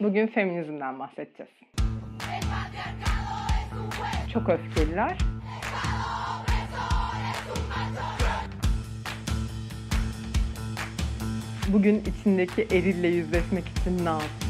Bugün feminizmden bahsedeceğiz. Çok öfkeliler. Bugün içindeki erille yüzleşmek için ne yapsın?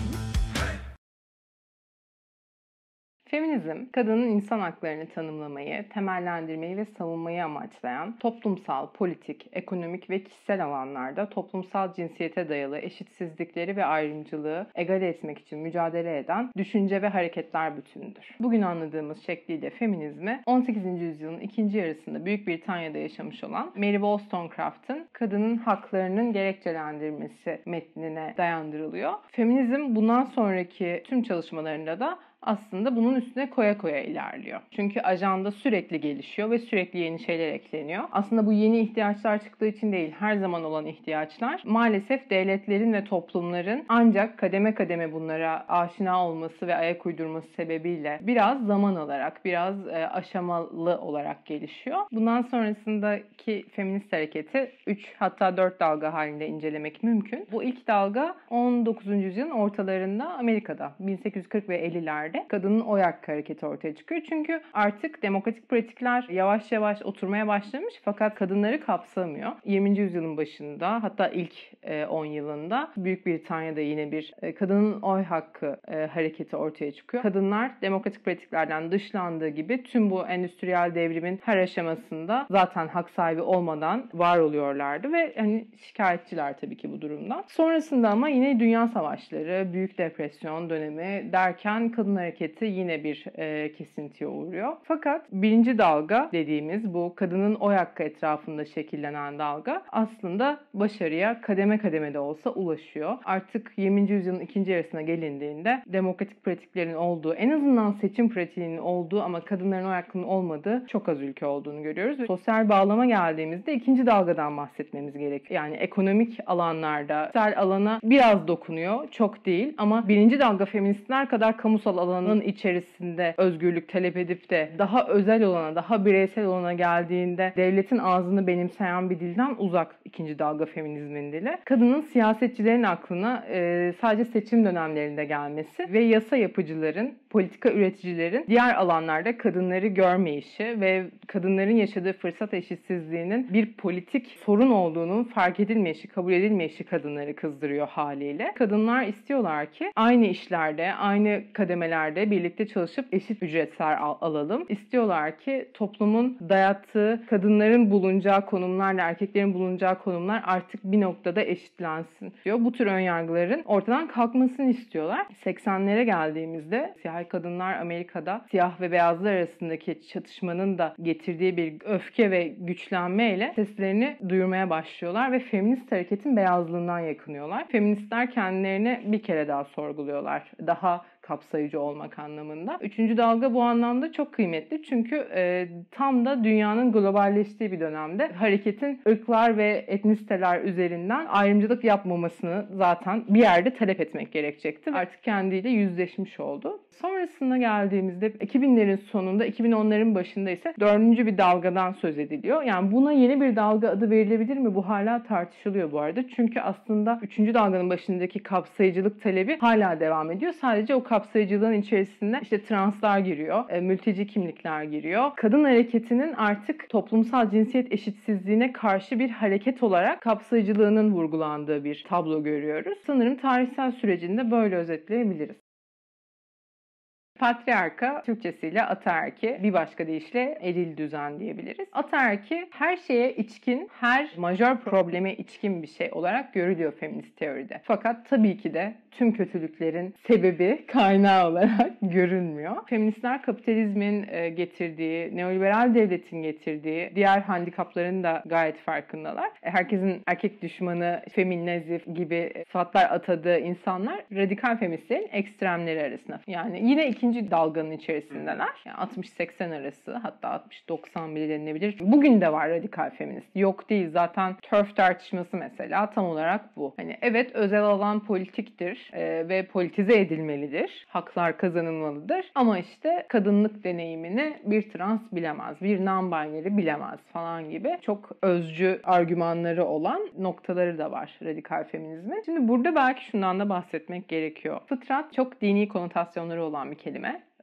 Feminizm, kadının insan haklarını tanımlamayı, temellendirmeyi ve savunmayı amaçlayan toplumsal, politik, ekonomik ve kişisel alanlarda toplumsal cinsiyete dayalı eşitsizlikleri ve ayrımcılığı egale etmek için mücadele eden düşünce ve hareketler bütünüdür. Bugün anladığımız şekliyle feminizmi 18. yüzyılın ikinci yarısında Büyük Britanya'da yaşamış olan Mary Wollstonecraft'ın kadının haklarının gerekçelendirmesi metnine dayandırılıyor. Feminizm bundan sonraki tüm çalışmalarında da aslında bunun üstüne koya koya ilerliyor. Çünkü ajanda sürekli gelişiyor ve sürekli yeni şeyler ekleniyor. Aslında bu yeni ihtiyaçlar çıktığı için değil, her zaman olan ihtiyaçlar maalesef devletlerin ve toplumların ancak kademe kademe bunlara aşina olması ve ayak uydurması sebebiyle biraz zaman alarak, biraz e, aşamalı olarak gelişiyor. Bundan sonrasındaki feminist hareketi 3 hatta 4 dalga halinde incelemek mümkün. Bu ilk dalga 19. yüzyılın ortalarında Amerika'da 1840 ve 50'lerde ülkelerde kadının oy hakkı hareketi ortaya çıkıyor. Çünkü artık demokratik pratikler yavaş yavaş oturmaya başlamış fakat kadınları kapsamıyor. 20. yüzyılın başında hatta ilk 10 e, yılında Büyük Britanya'da yine bir e, kadının oy hakkı e, hareketi ortaya çıkıyor. Kadınlar demokratik pratiklerden dışlandığı gibi tüm bu endüstriyel devrimin her aşamasında zaten hak sahibi olmadan var oluyorlardı ve hani şikayetçiler tabii ki bu durumdan. Sonrasında ama yine dünya savaşları, büyük depresyon dönemi derken kadın hareketi yine bir e, kesintiye uğruyor. Fakat birinci dalga dediğimiz bu kadının oy hakkı etrafında şekillenen dalga aslında başarıya kademe kademe de olsa ulaşıyor. Artık 20. yüzyılın ikinci yarısına gelindiğinde demokratik pratiklerin olduğu, en azından seçim pratiğinin olduğu ama kadınların oy hakkının olmadığı çok az ülke olduğunu görüyoruz. Sosyal bağlama geldiğimizde ikinci dalgadan bahsetmemiz gerekiyor. Yani ekonomik alanlarda, sosyal alana biraz dokunuyor, çok değil ama birinci dalga feministler kadar kamusal alanın içerisinde özgürlük talep edip de daha özel olana, daha bireysel olana geldiğinde devletin ağzını benimseyen bir dilden uzak ikinci dalga feminizmin dili. Kadının siyasetçilerin aklına e, sadece seçim dönemlerinde gelmesi ve yasa yapıcıların, politika üreticilerin diğer alanlarda kadınları görmeyişi ve kadınların yaşadığı fırsat eşitsizliğinin bir politik sorun olduğunun fark edilmeyişi, kabul edilmeyişi kadınları kızdırıyor haliyle. Kadınlar istiyorlar ki aynı işlerde, aynı kademeler yerlerde birlikte çalışıp eşit ücretler al- alalım. İstiyorlar ki toplumun dayattığı kadınların bulunacağı konumlarla erkeklerin bulunacağı konumlar artık bir noktada eşitlensin diyor. Bu tür önyargıların ortadan kalkmasını istiyorlar. 80'lere geldiğimizde siyah kadınlar Amerika'da siyah ve beyazlar arasındaki çatışmanın da getirdiği bir öfke ve güçlenmeyle seslerini duyurmaya başlıyorlar ve feminist hareketin beyazlığından yakınıyorlar. Feministler kendilerini bir kere daha sorguluyorlar. Daha kapsayıcı olmak anlamında. Üçüncü dalga bu anlamda çok kıymetli çünkü e, tam da dünyanın globalleştiği bir dönemde hareketin ırklar ve etnisiteler üzerinden ayrımcılık yapmamasını zaten bir yerde talep etmek gerekecekti. Artık kendiyle yüzleşmiş oldu. Sonrasında geldiğimizde 2000'lerin sonunda 2010'ların başında ise dördüncü bir dalgadan söz ediliyor. Yani buna yeni bir dalga adı verilebilir mi? Bu hala tartışılıyor bu arada. Çünkü aslında üçüncü dalganın başındaki kapsayıcılık talebi hala devam ediyor. Sadece o kapsayıcılığın içerisinde işte translar giriyor, e, mülteci kimlikler giriyor. Kadın hareketinin artık toplumsal cinsiyet eşitsizliğine karşı bir hareket olarak kapsayıcılığının vurgulandığı bir tablo görüyoruz. Sanırım tarihsel sürecinde böyle özetleyebiliriz. Patriarka Türkçesiyle ataerki bir başka deyişle eril düzen diyebiliriz. Ataerki her şeye içkin, her majör probleme içkin bir şey olarak görülüyor feminist teoride. Fakat tabii ki de tüm kötülüklerin sebebi, kaynağı olarak görünmüyor. Feministler kapitalizmin e, getirdiği, neoliberal devletin getirdiği diğer handikapların da gayet farkındalar. E, herkesin erkek düşmanı, feminazif gibi sıfatlar atadığı insanlar radikal feministlerin ekstremleri arasında. Yani yine ikinci ikinci dalganın içerisindeler. Yani 60-80 arası hatta 60-90 bile denilebilir. Bugün de var radikal feminist. Yok değil. Zaten turf tartışması mesela tam olarak bu. Hani evet özel alan politiktir e, ve politize edilmelidir. Haklar kazanılmalıdır. Ama işte kadınlık deneyimini bir trans bilemez. Bir non-binary bilemez falan gibi çok özcü argümanları olan noktaları da var radikal feminizmin. Şimdi burada belki şundan da bahsetmek gerekiyor. Fıtrat çok dini konotasyonları olan bir kelime.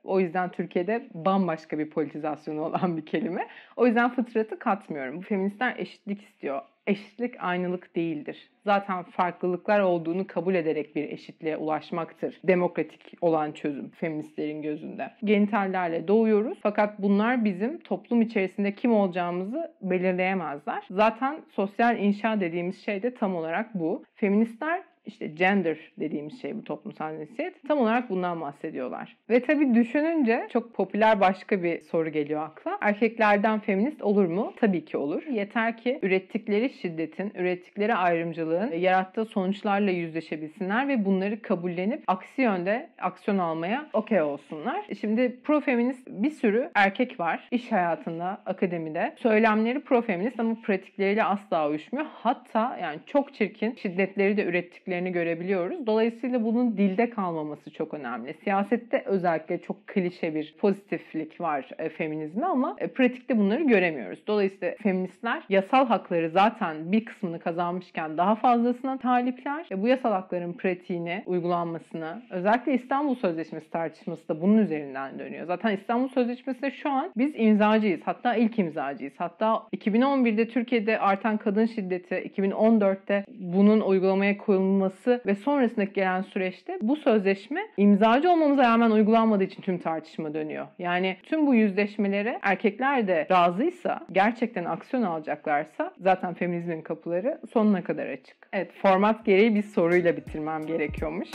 O yüzden Türkiye'de bambaşka bir politizasyonu olan bir kelime. O yüzden fıtratı katmıyorum. Bu feministler eşitlik istiyor. Eşitlik aynılık değildir. Zaten farklılıklar olduğunu kabul ederek bir eşitliğe ulaşmaktır. Demokratik olan çözüm feministlerin gözünde. Genitallerle doğuyoruz fakat bunlar bizim toplum içerisinde kim olacağımızı belirleyemezler. Zaten sosyal inşa dediğimiz şey de tam olarak bu. Feministler işte gender dediğimiz şey bu toplumsal cinsiyet. Tam olarak bundan bahsediyorlar. Ve tabii düşününce çok popüler başka bir soru geliyor akla. Erkeklerden feminist olur mu? Tabii ki olur. Yeter ki ürettikleri şiddetin, ürettikleri ayrımcılığın yarattığı sonuçlarla yüzleşebilsinler ve bunları kabullenip aksi yönde aksiyon almaya okey olsunlar. Şimdi profeminist bir sürü erkek var iş hayatında, akademide. Söylemleri profeminist ama pratikleriyle asla uyuşmuyor. Hatta yani çok çirkin şiddetleri de ürettikleri örneklerini görebiliyoruz. Dolayısıyla bunun dilde kalmaması çok önemli. Siyasette özellikle çok klişe bir pozitiflik var e, feminizme ama e, pratikte bunları göremiyoruz. Dolayısıyla feministler yasal hakları zaten bir kısmını kazanmışken daha fazlasına talipler. E, bu yasal hakların pratiğini, uygulanmasını, özellikle İstanbul Sözleşmesi tartışması da bunun üzerinden dönüyor. Zaten İstanbul Sözleşmesi'nde şu an biz imzacıyız. Hatta ilk imzacıyız. Hatta 2011'de Türkiye'de artan kadın şiddeti, 2014'te bunun uygulamaya koyulması olması ve sonrasındaki gelen süreçte bu sözleşme imzacı olmamıza rağmen uygulanmadığı için tüm tartışma dönüyor. Yani tüm bu yüzleşmelere erkekler de razıysa, gerçekten aksiyon alacaklarsa zaten feminizmin kapıları sonuna kadar açık. Evet, format gereği bir soruyla bitirmem gerekiyormuş.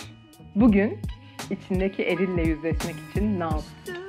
Bugün içindeki erille yüzleşmek için ne yaptın?